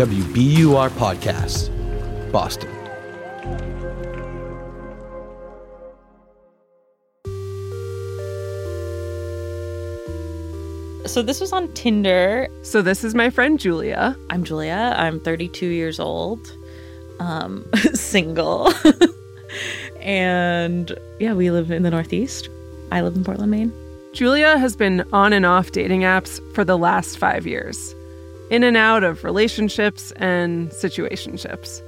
WBUR Podcast, Boston. So this was on Tinder. So this is my friend Julia. I'm Julia. I'm 32 years old, um, single, and yeah, we live in the Northeast. I live in Portland, Maine. Julia has been on and off dating apps for the last five years, in and out of relationships and situationships.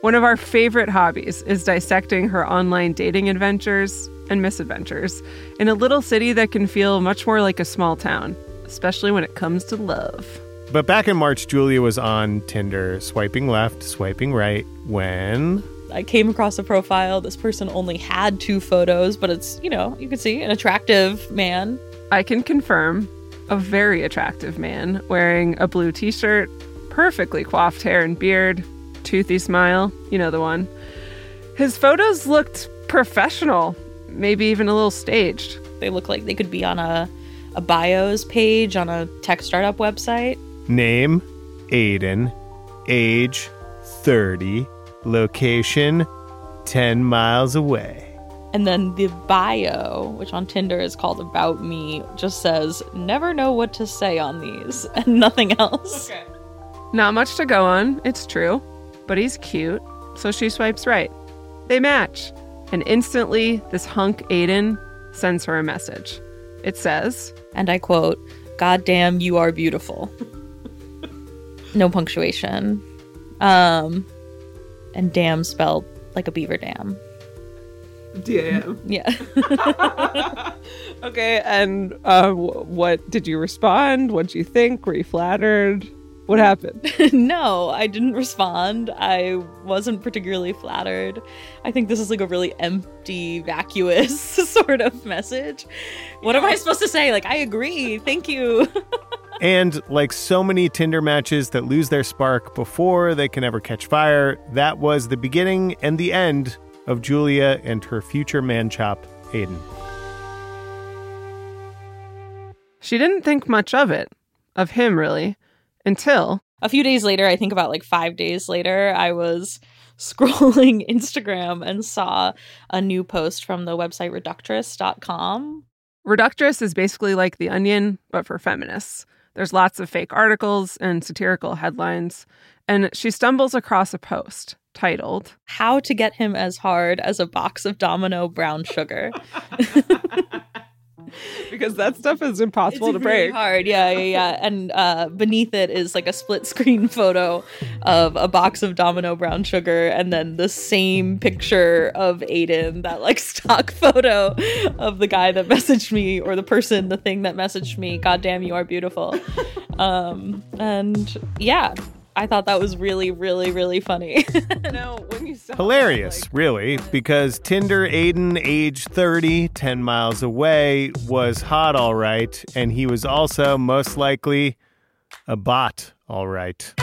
One of our favorite hobbies is dissecting her online dating adventures and misadventures in a little city that can feel much more like a small town, especially when it comes to love. But back in March, Julia was on Tinder, swiping left, swiping right, when. I came across a profile. This person only had two photos, but it's, you know, you can see an attractive man. I can confirm a very attractive man wearing a blue t shirt, perfectly coiffed hair and beard, toothy smile. You know the one. His photos looked professional, maybe even a little staged. They look like they could be on a, a bios page on a tech startup website. Name Aiden. Age 30. Location 10 miles away. And then the bio, which on Tinder is called About Me, just says, Never know what to say on these, and nothing else. Okay. Not much to go on, it's true, but he's cute, so she swipes right. They match, and instantly, this hunk Aiden sends her a message. It says, and I quote, God damn, you are beautiful. no punctuation. Um, and damn spelled like a beaver dam. D-A-M. Yeah. okay, and uh, what did you respond? What did you think? Were you flattered? What happened? no, I didn't respond. I wasn't particularly flattered. I think this is like a really empty, vacuous sort of message. What am I supposed to say? Like, I agree. Thank you. and like so many Tinder matches that lose their spark before they can ever catch fire, that was the beginning and the end of Julia and her future man chop, Aiden. She didn't think much of it, of him really, until. A few days later, I think about like five days later, I was scrolling Instagram and saw a new post from the website reductress.com. Reductress is basically like The Onion, but for feminists. There's lots of fake articles and satirical headlines, and she stumbles across a post titled How to Get Him as Hard as a Box of Domino Brown Sugar. because that stuff is impossible it's to break. Hard, yeah, yeah, yeah. And uh, beneath it is like a split screen photo of a box of Domino brown sugar, and then the same picture of Aiden, that like stock photo of the guy that messaged me, or the person, the thing that messaged me. God damn, you are beautiful. um, and yeah, I thought that was really, really, really funny. no, when you saw Hilarious, that, like, really, because Tinder Aiden, age 30, 10 miles away, was hot all right, and he was also most likely a bot all right.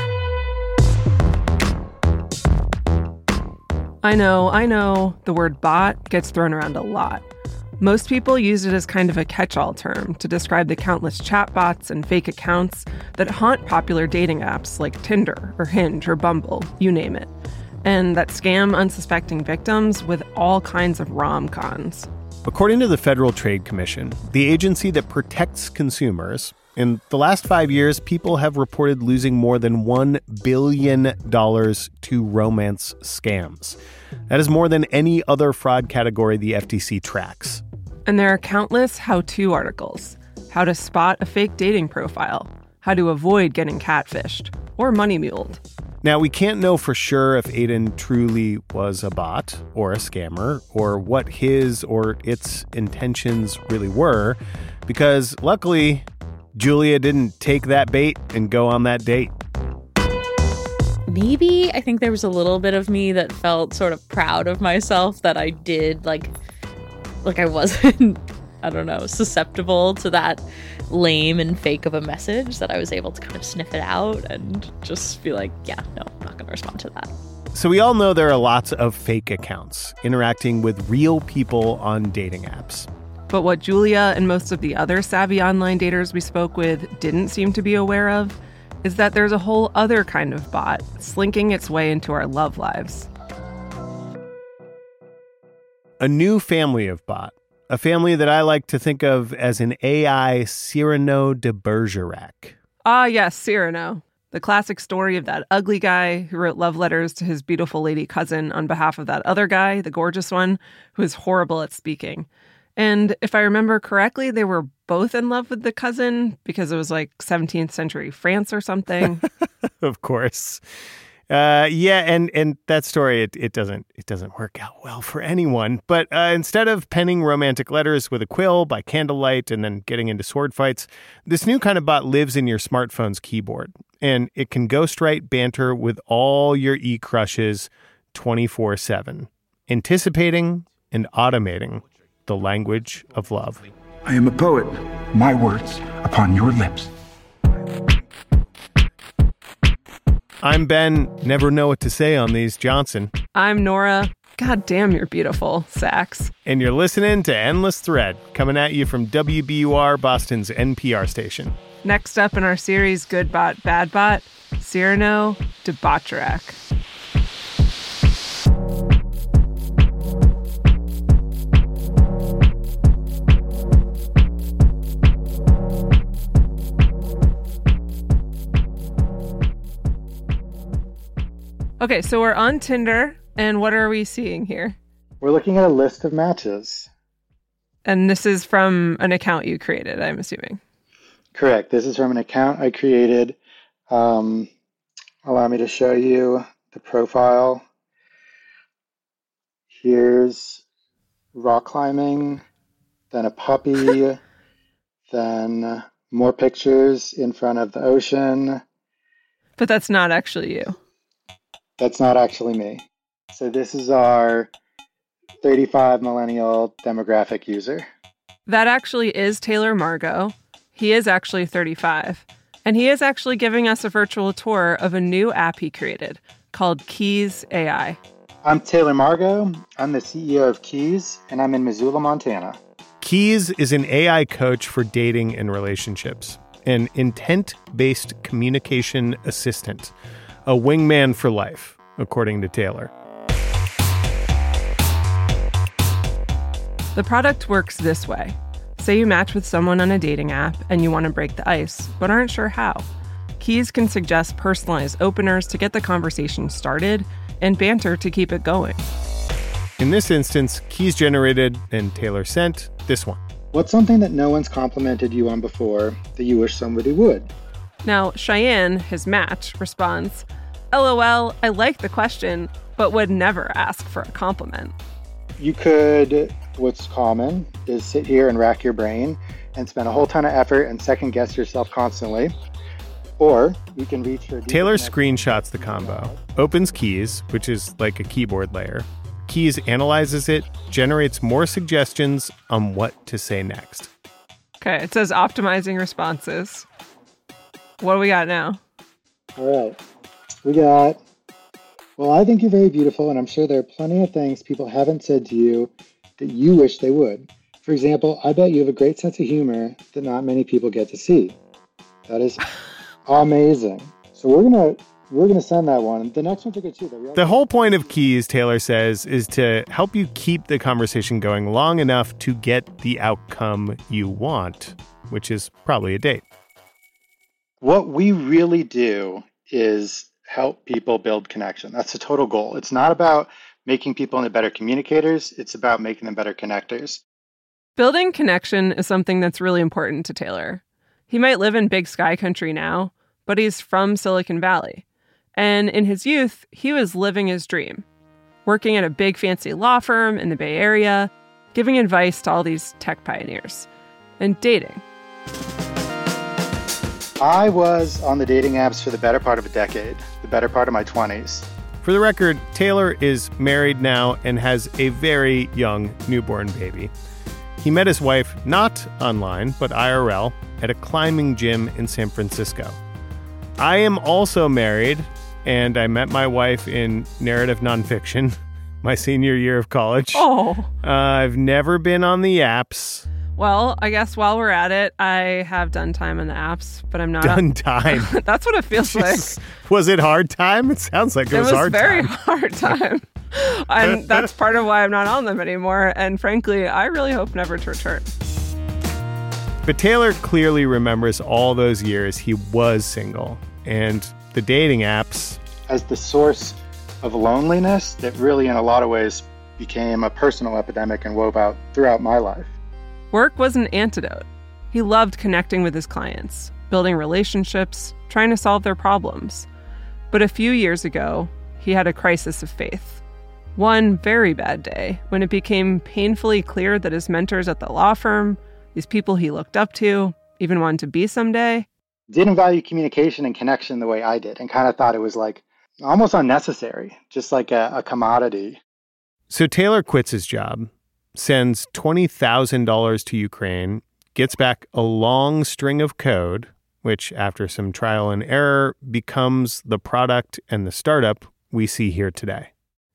I know, I know, the word bot gets thrown around a lot. Most people use it as kind of a catch all term to describe the countless chatbots and fake accounts that haunt popular dating apps like Tinder or Hinge or Bumble, you name it, and that scam unsuspecting victims with all kinds of rom cons. According to the Federal Trade Commission, the agency that protects consumers, In the last five years, people have reported losing more than $1 billion to romance scams. That is more than any other fraud category the FTC tracks. And there are countless how to articles how to spot a fake dating profile, how to avoid getting catfished or money muled. Now, we can't know for sure if Aiden truly was a bot or a scammer or what his or its intentions really were, because luckily, Julia didn't take that bait and go on that date. Maybe I think there was a little bit of me that felt sort of proud of myself that I did like like I wasn't I don't know, susceptible to that lame and fake of a message that I was able to kind of sniff it out and just be like, yeah, no, I'm not going to respond to that. So, we all know there are lots of fake accounts interacting with real people on dating apps. But what Julia and most of the other savvy online daters we spoke with didn't seem to be aware of is that there's a whole other kind of bot slinking its way into our love lives. A new family of bot, a family that I like to think of as an AI Cyrano de Bergerac. Ah, yes, Cyrano. The classic story of that ugly guy who wrote love letters to his beautiful lady cousin on behalf of that other guy, the gorgeous one, who is horrible at speaking. And if I remember correctly, they were both in love with the cousin because it was like 17th century France or something. of course. Uh, yeah, and and that story it, it doesn't it doesn't work out well for anyone. But uh, instead of penning romantic letters with a quill by candlelight and then getting into sword fights, this new kind of bot lives in your smartphone's keyboard, and it can ghostwrite banter with all your e crushes, twenty four seven, anticipating and automating the language of love. I am a poet. My words upon your lips. I'm Ben. Never know what to say on these, Johnson. I'm Nora. God damn, you're beautiful, Saks. And you're listening to Endless Thread, coming at you from WBUR, Boston's NPR station. Next up in our series, Good Bot, Bad Bot, Cyrano de Bergerac. Okay, so we're on Tinder, and what are we seeing here? We're looking at a list of matches. And this is from an account you created, I'm assuming. Correct. This is from an account I created. Um, allow me to show you the profile. Here's rock climbing, then a puppy, then more pictures in front of the ocean. But that's not actually you. That's not actually me. So this is our 35 millennial demographic user. That actually is Taylor Margot. He is actually 35. And he is actually giving us a virtual tour of a new app he created called Keys AI. I'm Taylor Margot. I'm the CEO of Keys, and I'm in Missoula, Montana. Keys is an AI coach for dating and relationships, an intent based communication assistant a wingman for life, according to Taylor. The product works this way. Say you match with someone on a dating app and you want to break the ice, but aren't sure how. Keys can suggest personalized openers to get the conversation started and banter to keep it going. In this instance, Keys generated and Taylor sent this one. What's something that no one's complimented you on before that you wish somebody would? Now, Cheyenne, his match, responds, LOL, I like the question, but would never ask for a compliment. You could, what's common is sit here and rack your brain and spend a whole ton of effort and second guess yourself constantly. Or you can reach your. Taylor screenshots the combo, opens Keys, which is like a keyboard layer. Keys analyzes it, generates more suggestions on what to say next. Okay, it says optimizing responses. What do we got now? All right. We got, well, I think you're very beautiful, and I'm sure there are plenty of things people haven't said to you that you wish they would. For example, I bet you have a great sense of humor that not many people get to see. That is amazing. So we're gonna we're gonna send that one. The next one's a good too. The whole point of keys, Taylor says, is to help you keep the conversation going long enough to get the outcome you want, which is probably a date. What we really do is help people build connection. That's the total goal. It's not about making people into better communicators, it's about making them better connectors. Building connection is something that's really important to Taylor. He might live in big sky country now, but he's from Silicon Valley. And in his youth, he was living his dream, working at a big fancy law firm in the Bay Area, giving advice to all these tech pioneers, and dating. I was on the dating apps for the better part of a decade, the better part of my 20s. For the record, Taylor is married now and has a very young newborn baby. He met his wife not online, but IRL, at a climbing gym in San Francisco. I am also married, and I met my wife in narrative nonfiction my senior year of college. Oh. Uh, I've never been on the apps. Well, I guess while we're at it, I have done time on the apps, but I'm not Done time. That's what it feels like. Was it hard time? It sounds like it, It was, was hard very time. hard time. and that's part of why I'm not on them anymore. And frankly, I really hope never to return. But Taylor clearly remembers all those years he was single and the dating apps. As the source of loneliness that really, in a lot of ways, became a personal epidemic and wove out throughout my life. Work was an antidote. He loved connecting with his clients, building relationships, trying to solve their problems. But a few years ago, he had a crisis of faith. One very bad day when it became painfully clear that his mentors at the law firm, these people he looked up to, even wanted to be someday, Didn't value communication and connection the way I did, and kind of thought it was like almost unnecessary, just like a, a commodity. So Taylor quits his job, sends $20,000 to Ukraine, gets back a long string of code, which, after some trial and error, becomes the product and the startup we see here today.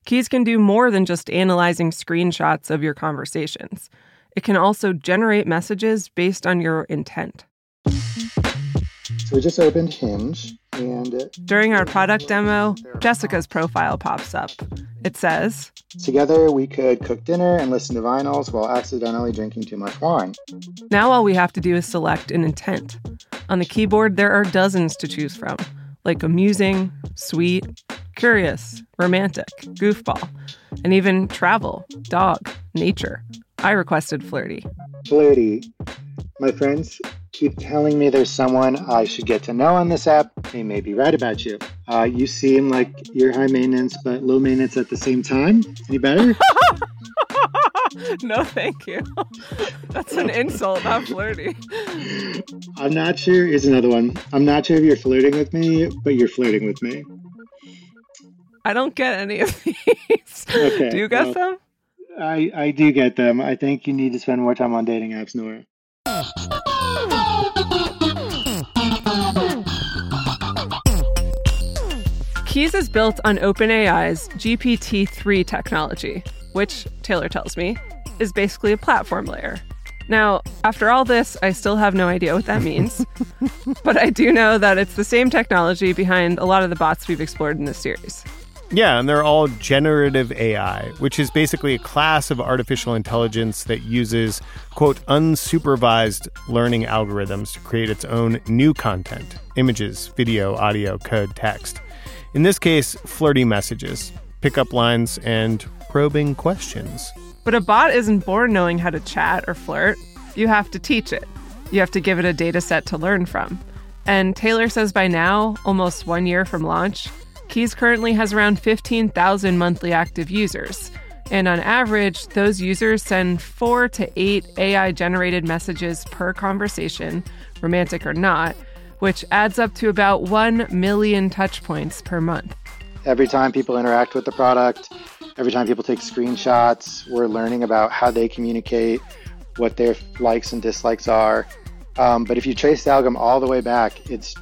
Keys can do more than just analyzing screenshots of your conversations. It can also generate messages based on your intent. So we just opened Hinge, and During our product demo, Jessica's profile pops up. It says, together we could cook dinner and listen to vinyls while accidentally drinking too much wine. Now all we have to do is select an intent. On the keyboard, there are dozens to choose from, like amusing, sweet, curious, romantic, goofball, and even travel, dog, nature. I requested flirty. Flirty. My friends keep telling me there's someone I should get to know on this app. They may be right about you. Uh, you seem like you're high maintenance but low maintenance at the same time. Any better? no, thank you. That's an insult, not flirty. I'm not sure. Here's another one. I'm not sure if you're flirting with me, but you're flirting with me. I don't get any of these. Okay, Do you get well- them? I, I do get them. I think you need to spend more time on dating apps, Nora. Keys is built on OpenAI's GPT 3 technology, which, Taylor tells me, is basically a platform layer. Now, after all this, I still have no idea what that means, but I do know that it's the same technology behind a lot of the bots we've explored in this series. Yeah, and they're all generative AI, which is basically a class of artificial intelligence that uses, quote, unsupervised learning algorithms to create its own new content images, video, audio, code, text. In this case, flirty messages, pickup lines, and probing questions. But a bot isn't born knowing how to chat or flirt. You have to teach it. You have to give it a data set to learn from. And Taylor says by now, almost one year from launch, Keys currently has around 15,000 monthly active users. And on average, those users send four to eight AI generated messages per conversation, romantic or not, which adds up to about 1 million touch points per month. Every time people interact with the product, every time people take screenshots, we're learning about how they communicate, what their likes and dislikes are. Um, but if you trace the algorithm all the way back, it's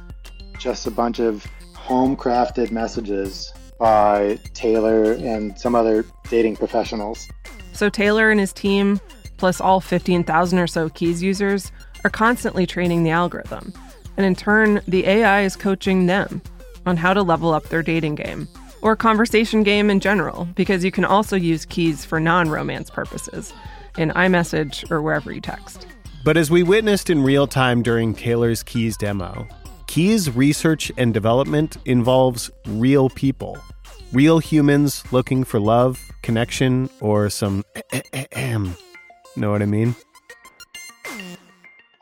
just a bunch of home crafted messages by Taylor and some other dating professionals. So Taylor and his team, plus all 15,000 or so Keys users, are constantly training the algorithm. And in turn, the AI is coaching them on how to level up their dating game or conversation game in general, because you can also use Keys for non romance purposes in iMessage or wherever you text. But as we witnessed in real time during Taylor's Keys demo, Key's research and development involves real people, real humans looking for love, connection, or some. know what I mean?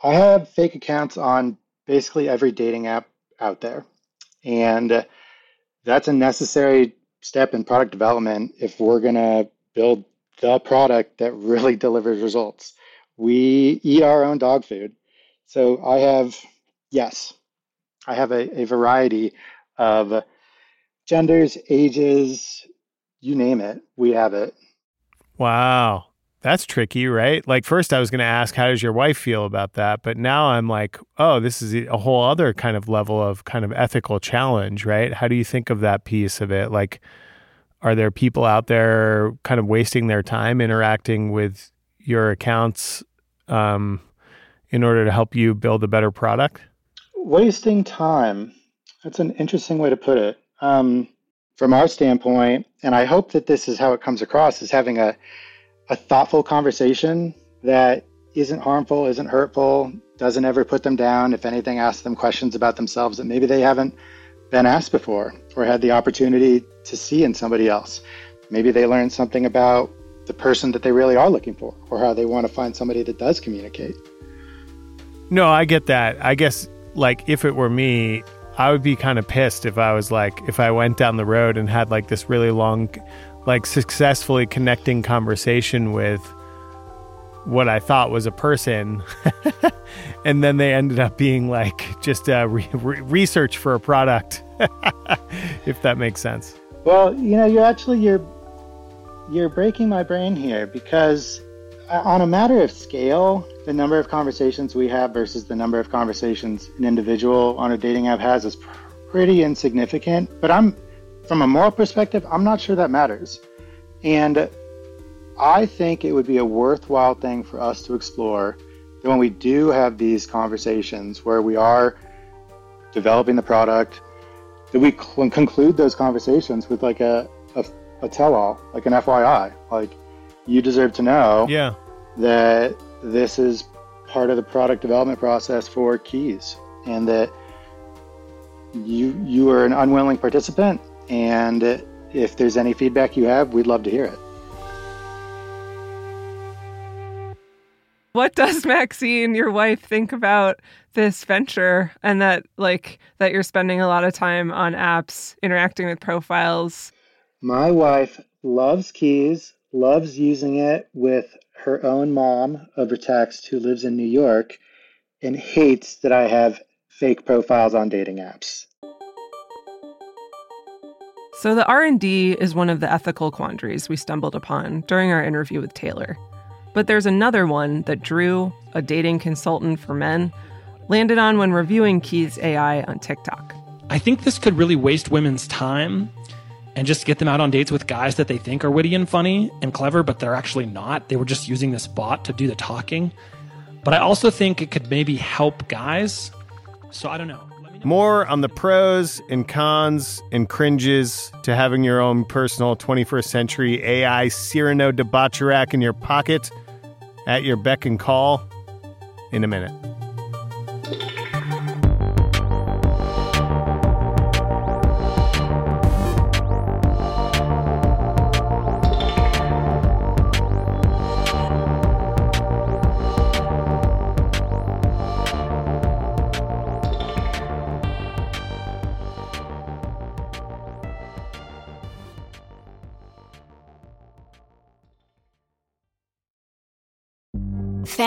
I have fake accounts on basically every dating app out there. And that's a necessary step in product development if we're going to build the product that really delivers results. We eat our own dog food. So I have, yes, I have a, a variety of genders, ages, you name it, we have it. Wow. That's tricky, right? Like, first I was going to ask, how does your wife feel about that? But now I'm like, oh, this is a whole other kind of level of kind of ethical challenge, right? How do you think of that piece of it? Like, are there people out there kind of wasting their time interacting with your accounts um, in order to help you build a better product? Wasting time. That's an interesting way to put it. Um, from our standpoint, and I hope that this is how it comes across, is having a a thoughtful conversation that isn't harmful, isn't hurtful, doesn't ever put them down. If anything, ask them questions about themselves that maybe they haven't been asked before or had the opportunity to see in somebody else. Maybe they learned something about the person that they really are looking for or how they want to find somebody that does communicate. No, I get that. I guess, like, if it were me, I would be kind of pissed if I was like, if I went down the road and had like this really long like successfully connecting conversation with what I thought was a person, and then they ended up being like just a re- re- research for a product, if that makes sense. Well, you know, you're actually you're you're breaking my brain here because uh, on a matter of scale, the number of conversations we have versus the number of conversations an individual on a dating app has is pretty insignificant. But I'm from a moral perspective, I'm not sure that matters. And I think it would be a worthwhile thing for us to explore that when we do have these conversations where we are developing the product, that we cl- conclude those conversations with like a, a, a tell all, like an FYI. Like, you deserve to know yeah. that this is part of the product development process for keys and that you you are an unwilling participant and if there's any feedback you have, we'd love to hear it. What does Maxine, your wife, think about this venture and that like that you're spending a lot of time on apps, interacting with profiles? My wife loves keys, loves using it with her own mom over text who lives in New York, and hates that I have fake profiles on dating apps. So the R&D is one of the ethical quandaries we stumbled upon during our interview with Taylor. But there's another one that Drew, a dating consultant for men, landed on when reviewing Key's AI on TikTok. I think this could really waste women's time and just get them out on dates with guys that they think are witty and funny and clever, but they're actually not. They were just using this bot to do the talking. But I also think it could maybe help guys. So I don't know. More on the pros and cons and cringes to having your own personal 21st century AI Cyrano de Bergerac in your pocket at your beck and call in a minute.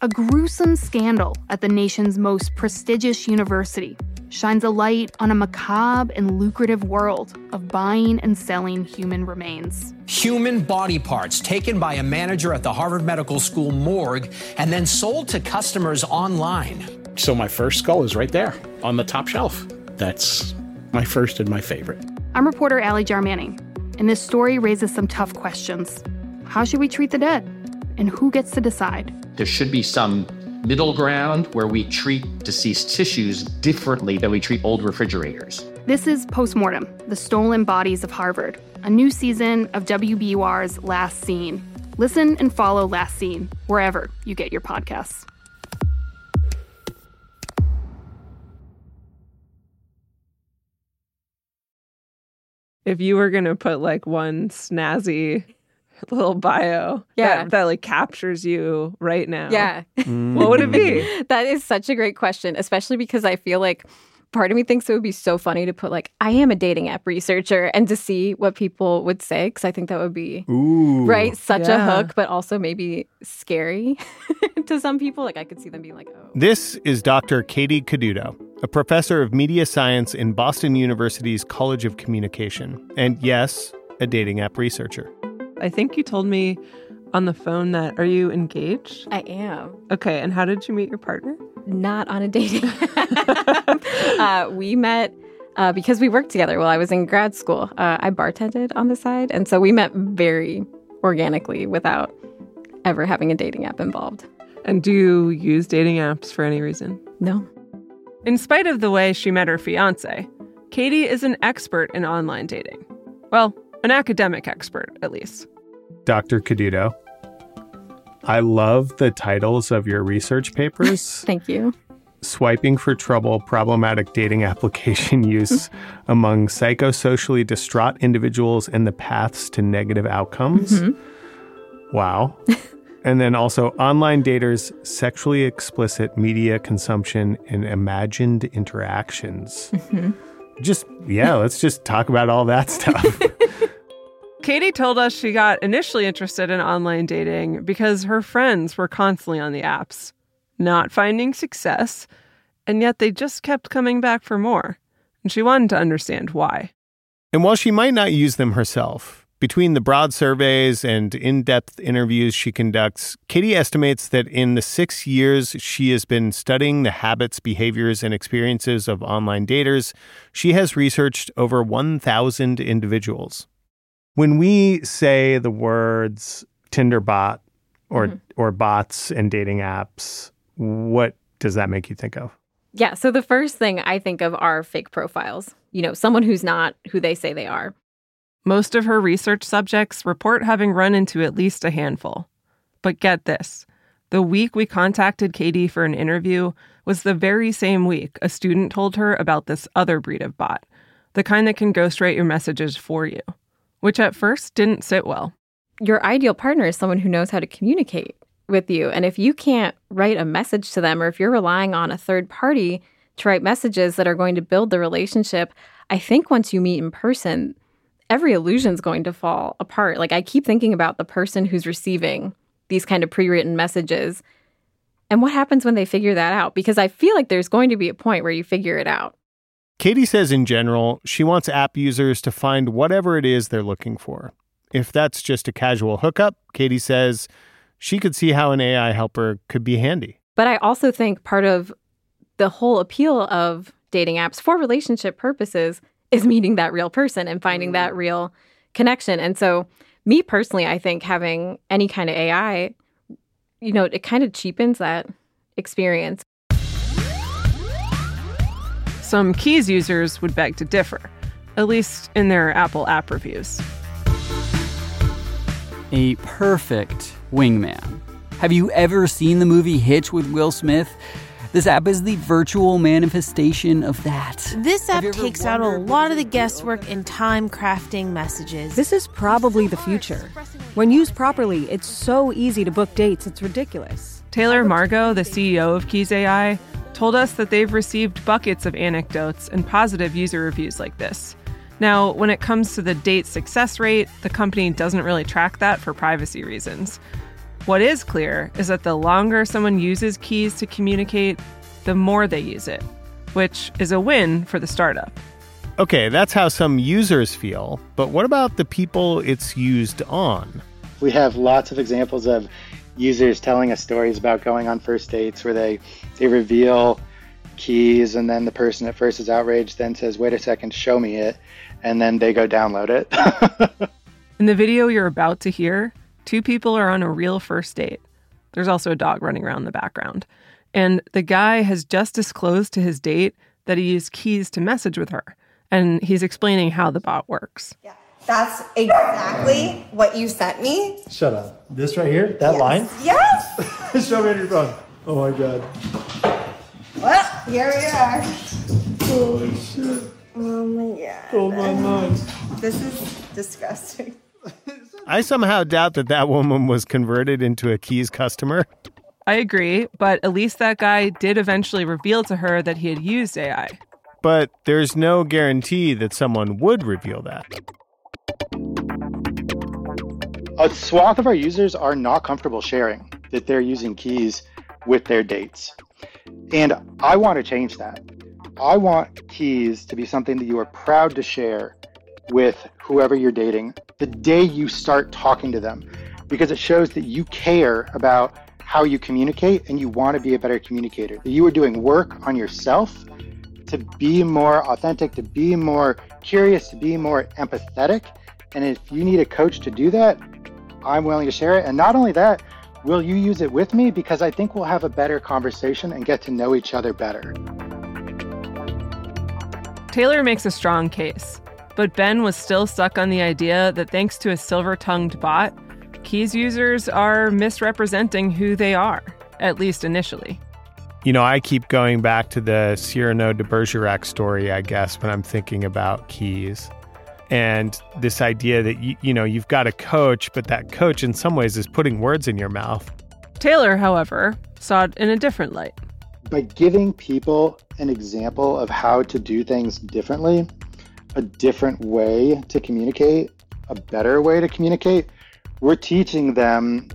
A gruesome scandal at the nation's most prestigious university shines a light on a macabre and lucrative world of buying and selling human remains. Human body parts taken by a manager at the Harvard Medical School morgue and then sold to customers online. So my first skull is right there on the top shelf. that's my first and my favorite. I'm reporter Ally Jarmanning, and this story raises some tough questions. How should we treat the dead? And who gets to decide? There should be some middle ground where we treat deceased tissues differently than we treat old refrigerators. This is Postmortem The Stolen Bodies of Harvard, a new season of WBUR's Last Seen. Listen and follow Last Seen wherever you get your podcasts. If you were going to put like one snazzy little bio Yeah. that, that like captures you right now, Yeah. Mm. what would it be? that is such a great question, especially because I feel like part of me thinks it would be so funny to put like I am a dating app researcher and to see what people would say because I think that would be Ooh. right such Yeah. a hook, but also maybe scary to some people. Like I could see them being like, oh, This is Dr. Katie Coduto, a professor of media science in Boston University's College of Communication, and yes, a dating app researcher. I think you told me on the phone that are you engaged? I am Okay, and how did you meet your partner? not on a dating. app. uh, we met. Uh, because we worked together while I was in grad school, uh, I bartended on the side, and so we met very organically without ever having a dating app involved. And do you use dating apps for any reason? No. In spite of the way she met her fiance, Katie is an expert in online dating. Well, an academic expert, at least. Dr. Coduto, I love the titles of your research papers. Thank you. Swiping for Trouble Problematic Dating Application Use mm-hmm. Among Psychosocially Distraught Individuals and the Paths to Negative Outcomes. Mm-hmm. Wow. and then also Online Daters Sexually Explicit Media Consumption and Imagined Interactions. Mm-hmm. Just, yeah, let's just talk about all that stuff. Katie told us she got initially interested in online dating because her friends were constantly on the apps, not finding success, and yet they just kept coming back for more. And she wanted to understand why. And while she might not use them herself, between the broad surveys and in depth interviews she conducts, Katie estimates that in the six years she has been studying the habits, behaviors, and experiences of online daters, she has researched over 1,000 individuals. When we say the words Tinder bot or, mm-hmm. or bots and dating apps, what does that make you think of? Yeah. So the first thing I think of are fake profiles. You know, someone who's not who they say they are. Most of her research subjects report having run into at least a handful. But get this the week we contacted Katie for an interview was the very same week a student told her about this other breed of bot, the kind that can ghostwrite your messages for you, which at first didn't sit well. Your ideal partner is someone who knows how to communicate with you. And if you can't write a message to them, or if you're relying on a third party to write messages that are going to build the relationship, I think once you meet in person, every illusion's going to fall apart. Like I keep thinking about the person who's receiving these kind of pre-written messages and what happens when they figure that out because I feel like there's going to be a point where you figure it out. Katie says in general, she wants app users to find whatever it is they're looking for. If that's just a casual hookup, Katie says she could see how an AI helper could be handy. But I also think part of the whole appeal of dating apps for relationship purposes is meeting that real person and finding that mm. real connection. And so, me personally, I think having any kind of AI, you know, it kind of cheapens that experience. Some Keys users would beg to differ, at least in their Apple app reviews. A perfect wingman. Have you ever seen the movie Hitch with Will Smith? This app is the virtual manifestation of that. This app takes out a lot of the guesswork in time crafting messages. This is probably the future. When used properly, it's so easy to book dates, it's ridiculous. Taylor Margot, the CEO of Keys AI, told us that they've received buckets of anecdotes and positive user reviews like this. Now, when it comes to the date success rate, the company doesn't really track that for privacy reasons. What is clear is that the longer someone uses keys to communicate, the more they use it, which is a win for the startup. Okay, that's how some users feel, but what about the people it's used on? We have lots of examples of users telling us stories about going on first dates where they they reveal keys, and then the person at first is outraged, then says, wait a second, show me it. And then they go download it. In the video you're about to hear, two people are on a real first date. There's also a dog running around in the background. And the guy has just disclosed to his date that he used keys to message with her. And he's explaining how the bot works. Yeah. That's exactly what you sent me. Shut up. This right here? That Yes. line? Yes. Show me on your phone. Oh my god. Well, here we are. Oh shit. Oh my god. Oh my mind. This is disgusting. I somehow doubt that that woman was converted into a Keys customer. I agree, but at least that guy did eventually reveal to her that he had used AI. But there's no guarantee that someone would reveal that. A swath of our users are not comfortable sharing that they're using keys with their dates. And I want to change that. I want keys to be something that you are proud to share with whoever you're dating the day you start talking to them, because it shows that you care about how you communicate and you want to be a better communicator. That you are doing work on yourself to be more authentic, to be more curious, to be more empathetic. And if you need a coach to do that, I'm willing to share it. And not only that, will you use it with me? Because I think we'll have a better conversation and get to know each other better. Taylor makes a strong case, but Ben was still stuck on the idea that thanks to a silver tongued bot, Keys users are misrepresenting who they are, at least initially. You know, I keep going back to the Cyrano de Bergerac story, I guess, when I'm thinking about keys. And this idea that, you, you know, you've got a coach, but that coach in some ways is putting words in your mouth. Taylor, however, saw it in a different light. By giving people an example of how to do things differently, a different way to communicate, a better way to communicate, we're teaching them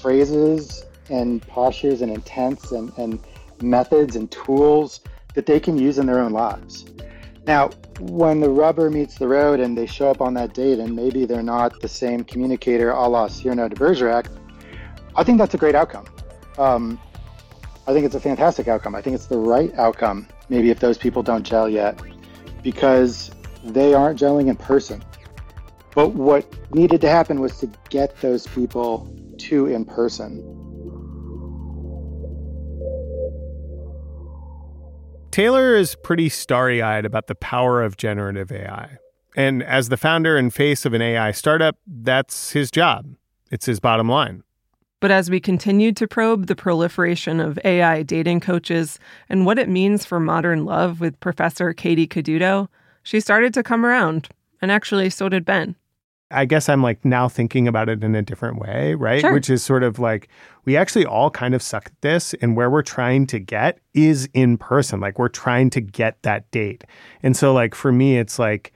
phrases and postures and intents and, and methods and tools that they can use in their own lives. Now, when the rubber meets the road and they show up on that date and maybe they're not the same communicator a la Cyrano de Bergerac, I think that's a great outcome. Um, I think it's a fantastic outcome. I think it's the right outcome, maybe if those people don't gel yet, because they aren't gelling in person. But what needed to happen was to get those people to in person. Taylor is pretty starry eyed about the power of generative AI. And as the founder and face of an AI startup, that's his job. It's his bottom line. But as we continued to probe the proliferation of AI dating coaches and what it means for modern love with Professor Katie Coduto, she started to come around. And actually, so did Ben. I guess I'm like now thinking about it in a different way, right? Sure. Which is sort of like we actually all kind of suck at this, and where we're trying to get is in person. Like we're trying to get that date. And so, like, for me, it's like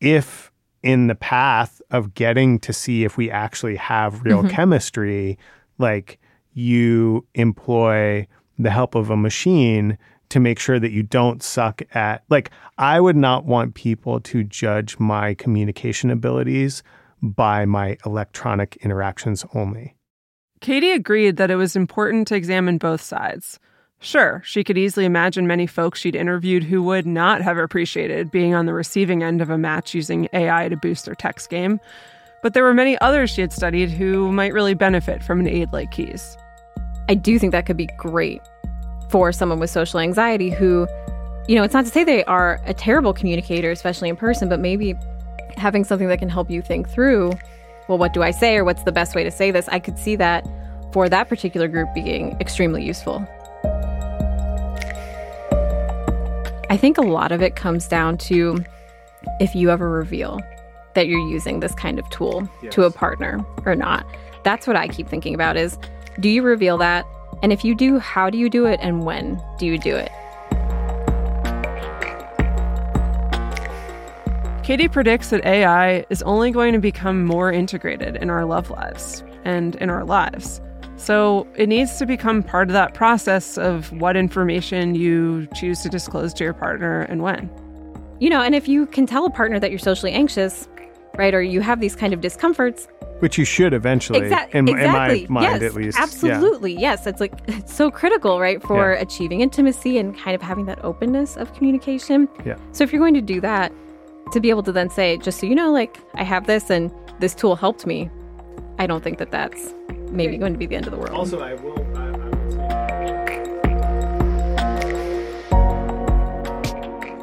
if in the path of getting to see if we actually have real Mm-hmm. Mhm. chemistry, like you employ the help of a machine to make sure that you don't suck at like I would not want people to judge my communication abilities by my electronic interactions only. Katie agreed that it was important to examine both sides. Sure, she could easily imagine many folks she'd interviewed who would not have appreciated being on the receiving end of a match using AI to boost their text game. But there were many others she had studied who might really benefit from an aid like Keys. I do think that could be great for someone with social anxiety who, you know, it's not to say they are a terrible communicator, especially in person, but maybe having something that can help you think through, well, what do I say or what's the best way to say this? I could see that for that particular group being extremely useful. I think a lot of it comes down to if you ever reveal that you're using this kind of tool to a partner or not. That's what I keep thinking about is do you reveal that? And if you do, how do you do it and when do you do it? Katie predicts that AI is only going to become more integrated in our love lives and in our lives. So it needs to become part of that process of what information you choose to disclose to your partner and when. You know, and if you can tell a partner that you're socially anxious, right, or you have these kind of discomforts, Which you should eventually, Exact- in, exactly. in my mind yes, at least. Yeah. Absolutely. Yes. It's like it's so critical, right, for Yeah. achieving intimacy and kind of having that openness of communication. Yeah. So if you're going to do that, to be able to then say, just so you know, like I have this and this tool helped me, I don't think that that's maybe going to be the end of the world. Also, I will.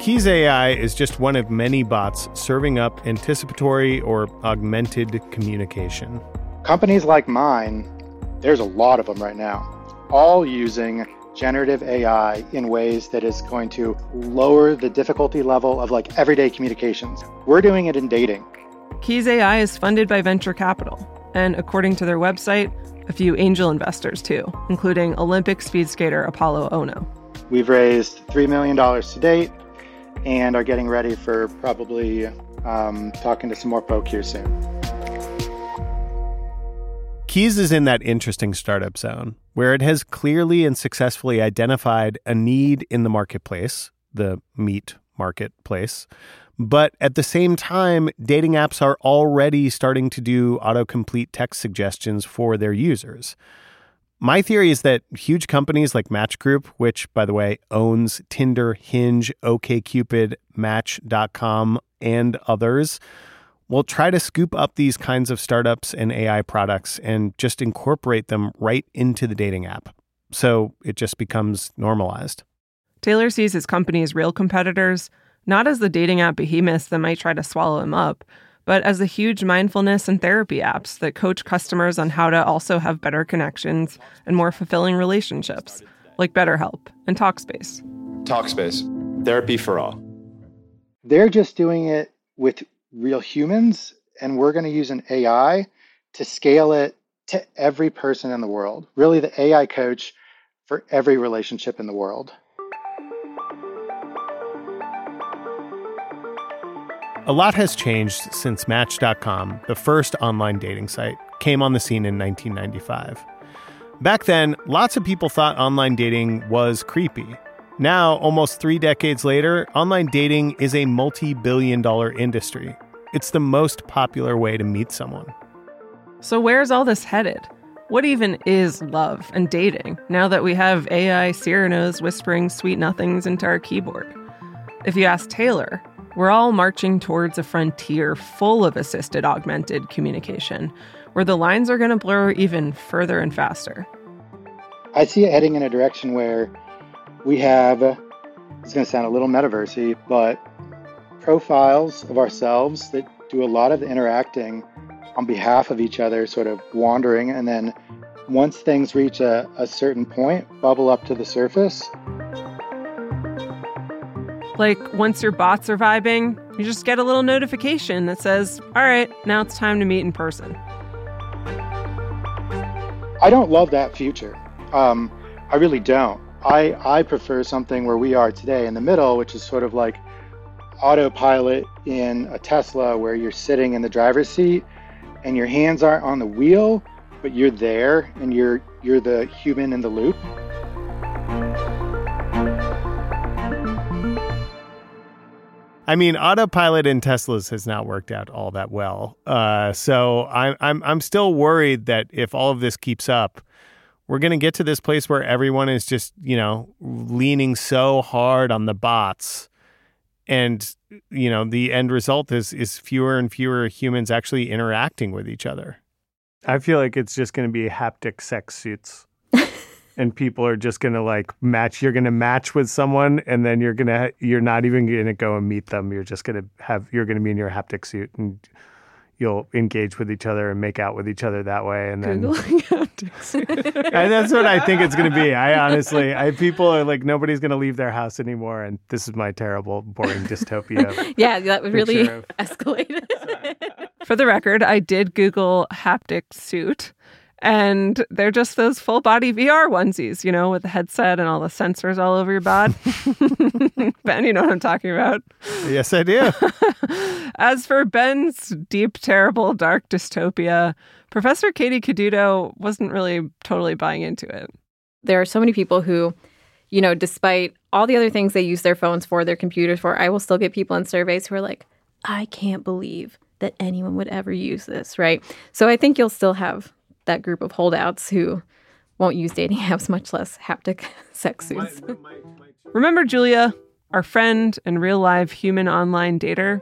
Keys AI is just one of many bots serving up anticipatory or augmented communication. Companies like mine, there's a lot of them right now, all using generative AI in ways that is going to lower the difficulty level of like everyday communications. We're doing it in dating. Keys AI is funded by venture capital, and according to their website, a few angel investors too, including Olympic speed skater Apollo Ohno. We've raised $3 million to date and are getting ready for probably um, talking to some more folk here soon. Keys is in that interesting startup zone where it has clearly and successfully identified a need in the marketplace, the meat marketplace. But at the same time, dating apps are already starting to do autocomplete text suggestions for their users. My theory is that huge companies like Match Group, which, by the way, owns Tinder, Hinge, OKCupid, Match.com, and others, will try to scoop up these kinds of startups and AI products and just incorporate them right into the dating app. So it just becomes normalized. Taylor sees his company's real competitors not as the dating app behemoths that might try to swallow him up, but as the huge mindfulness and therapy apps that coach customers on how to also have better connections and more fulfilling relationships, like BetterHelp and Talkspace. Talkspace, therapy for all. They're just doing it with real humans, and we're going to use an AI to scale it to every person in the world. Really, the AI coach for every relationship in the world. A lot has changed since Match.com, the first online dating site, came on the scene in 1995. Back then, lots of people thought online dating was creepy. Now, almost three decades later, online dating is a multi billion dollar industry. It's the most popular way to meet someone. So, where's all this headed? What even is love and dating now that we have AI Cyrano's whispering sweet nothings into our keyboard? If you ask Taylor, we're all marching towards a frontier full of assisted augmented communication, where the lines are going to blur even further and faster. I see it heading in a direction where we have, it's going to sound a little metaversy, but profiles of ourselves that do a lot of the interacting on behalf of each other, sort of wandering, and then once things reach a, a certain point, bubble up to the surface. Like once your bots are vibing, you just get a little notification that says, all right, now it's time to meet in person. I don't love that future. Um, I really don't. I, I prefer something where we are today in the middle, which is sort of like autopilot in a Tesla where you're sitting in the driver's seat and your hands aren't on the wheel, but you're there and you're you're the human in the loop. I mean, autopilot in Teslas has not worked out all that well. Uh, so I'm I'm I'm still worried that if all of this keeps up, we're going to get to this place where everyone is just you know leaning so hard on the bots, and you know the end result is is fewer and fewer humans actually interacting with each other. I feel like it's just going to be haptic sex suits. And people are just going to like match you're going to match with someone and then you're going to you're not even going to go and meet them you're just going to have you're going to be in your haptic suit and you'll engage with each other and make out with each other that way and then Googling and that's what I think it's going to be. I honestly, I people are like nobody's going to leave their house anymore, and this is my terrible, boring dystopia. yeah, that would really picture escalate. For the record, I did Google haptic suit, and they're just those full body VR onesies, you know, with the headset and all the sensors all over your bod. ben, you know what I'm talking about. yes, I do. As for Ben's deep, terrible, dark dystopia, Professor Katie Coduto wasn't really totally buying into it. there are so many people who, you know, despite all the other things they use their phones for, their computers for, I will still get people in surveys who are like, I can't believe that anyone would ever use this, right? So I think you'll still have that group of holdouts who won't use dating apps, much less haptic sex suits. Remember Julia, our friend and real live human online dater?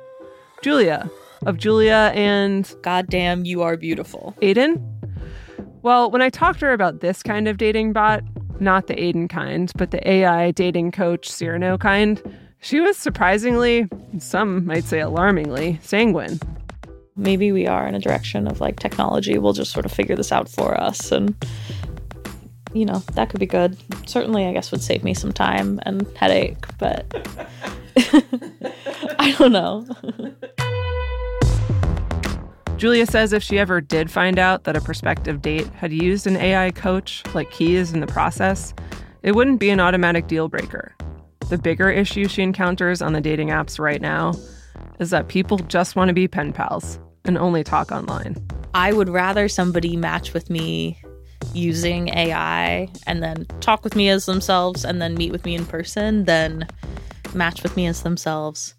Julia, of Julia and. Goddamn, you are beautiful. Aiden? Well, when I talked to her about this kind of dating bot, not the Aiden kind, but the AI dating coach Cyrano kind, she was surprisingly, some might say alarmingly, sanguine. Maybe we are in a direction of like technology will just sort of figure this out for us and you know, that could be good. Certainly, I guess would save me some time and headache, but I don't know. Julia says if she ever did find out that a prospective date had used an AI coach like Keys in the process, it wouldn't be an automatic deal breaker. The bigger issue she encounters on the dating apps right now is that people just want to be pen pals and only talk online. I would rather somebody match with me using AI and then talk with me as themselves and then meet with me in person than match with me as themselves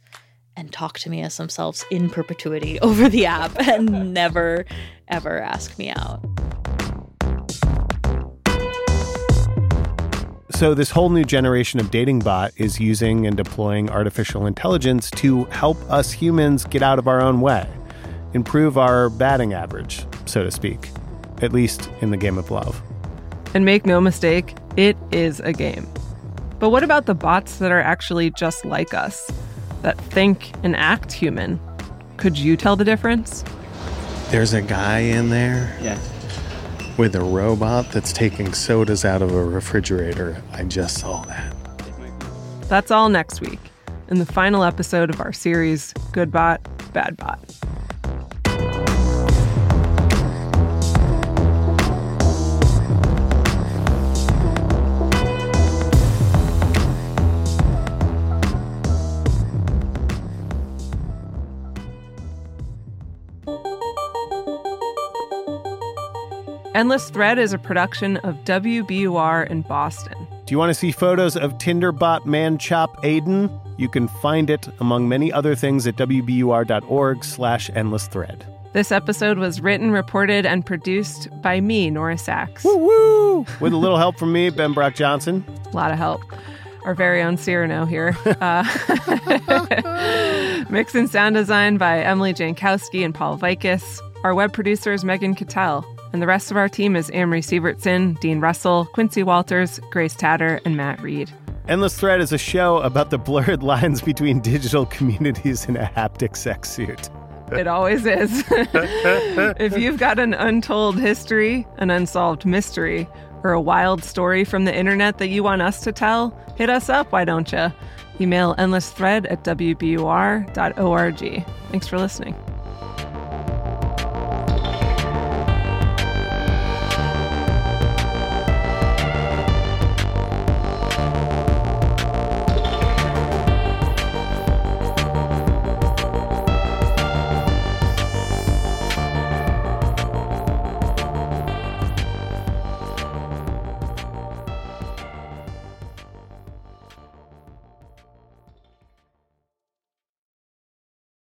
and talk to me as themselves in perpetuity over the app and never, ever ask me out. So, this whole new generation of dating bot is using and deploying artificial intelligence to help us humans get out of our own way, improve our batting average, so to speak, at least in the game of love. And make no mistake, it is a game. But what about the bots that are actually just like us, that think and act human? Could you tell the difference? There's a guy in there. Yeah. With a robot that's taking sodas out of a refrigerator. I just saw that. That's all next week in the final episode of our series, Good Bot, Bad Bot. Endless Thread is a production of WBUR in Boston. Do you want to see photos of Tinderbot man chop Aiden? You can find it among many other things at wbur.org slash endless thread. This episode was written, reported, and produced by me, Nora Saks. Woo woo! With a little help from me, Ben Brock Johnson. A lot of help. Our very own Cyrano here. Uh, mix and sound design by Emily Jankowski and Paul Vaitkus. Our web producer is Megan Cattell. And the rest of our team is Amory Sievertson, Dean Russell, Quincy Walters, Grace Tatter, and Matt Reed. Endless Thread is a show about the blurred lines between digital communities and a haptic sex suit. It always is. if you've got an untold history, an unsolved mystery, or a wild story from the internet that you want us to tell, hit us up, why don't you? Email endlessthread at wbur.org. Thanks for listening.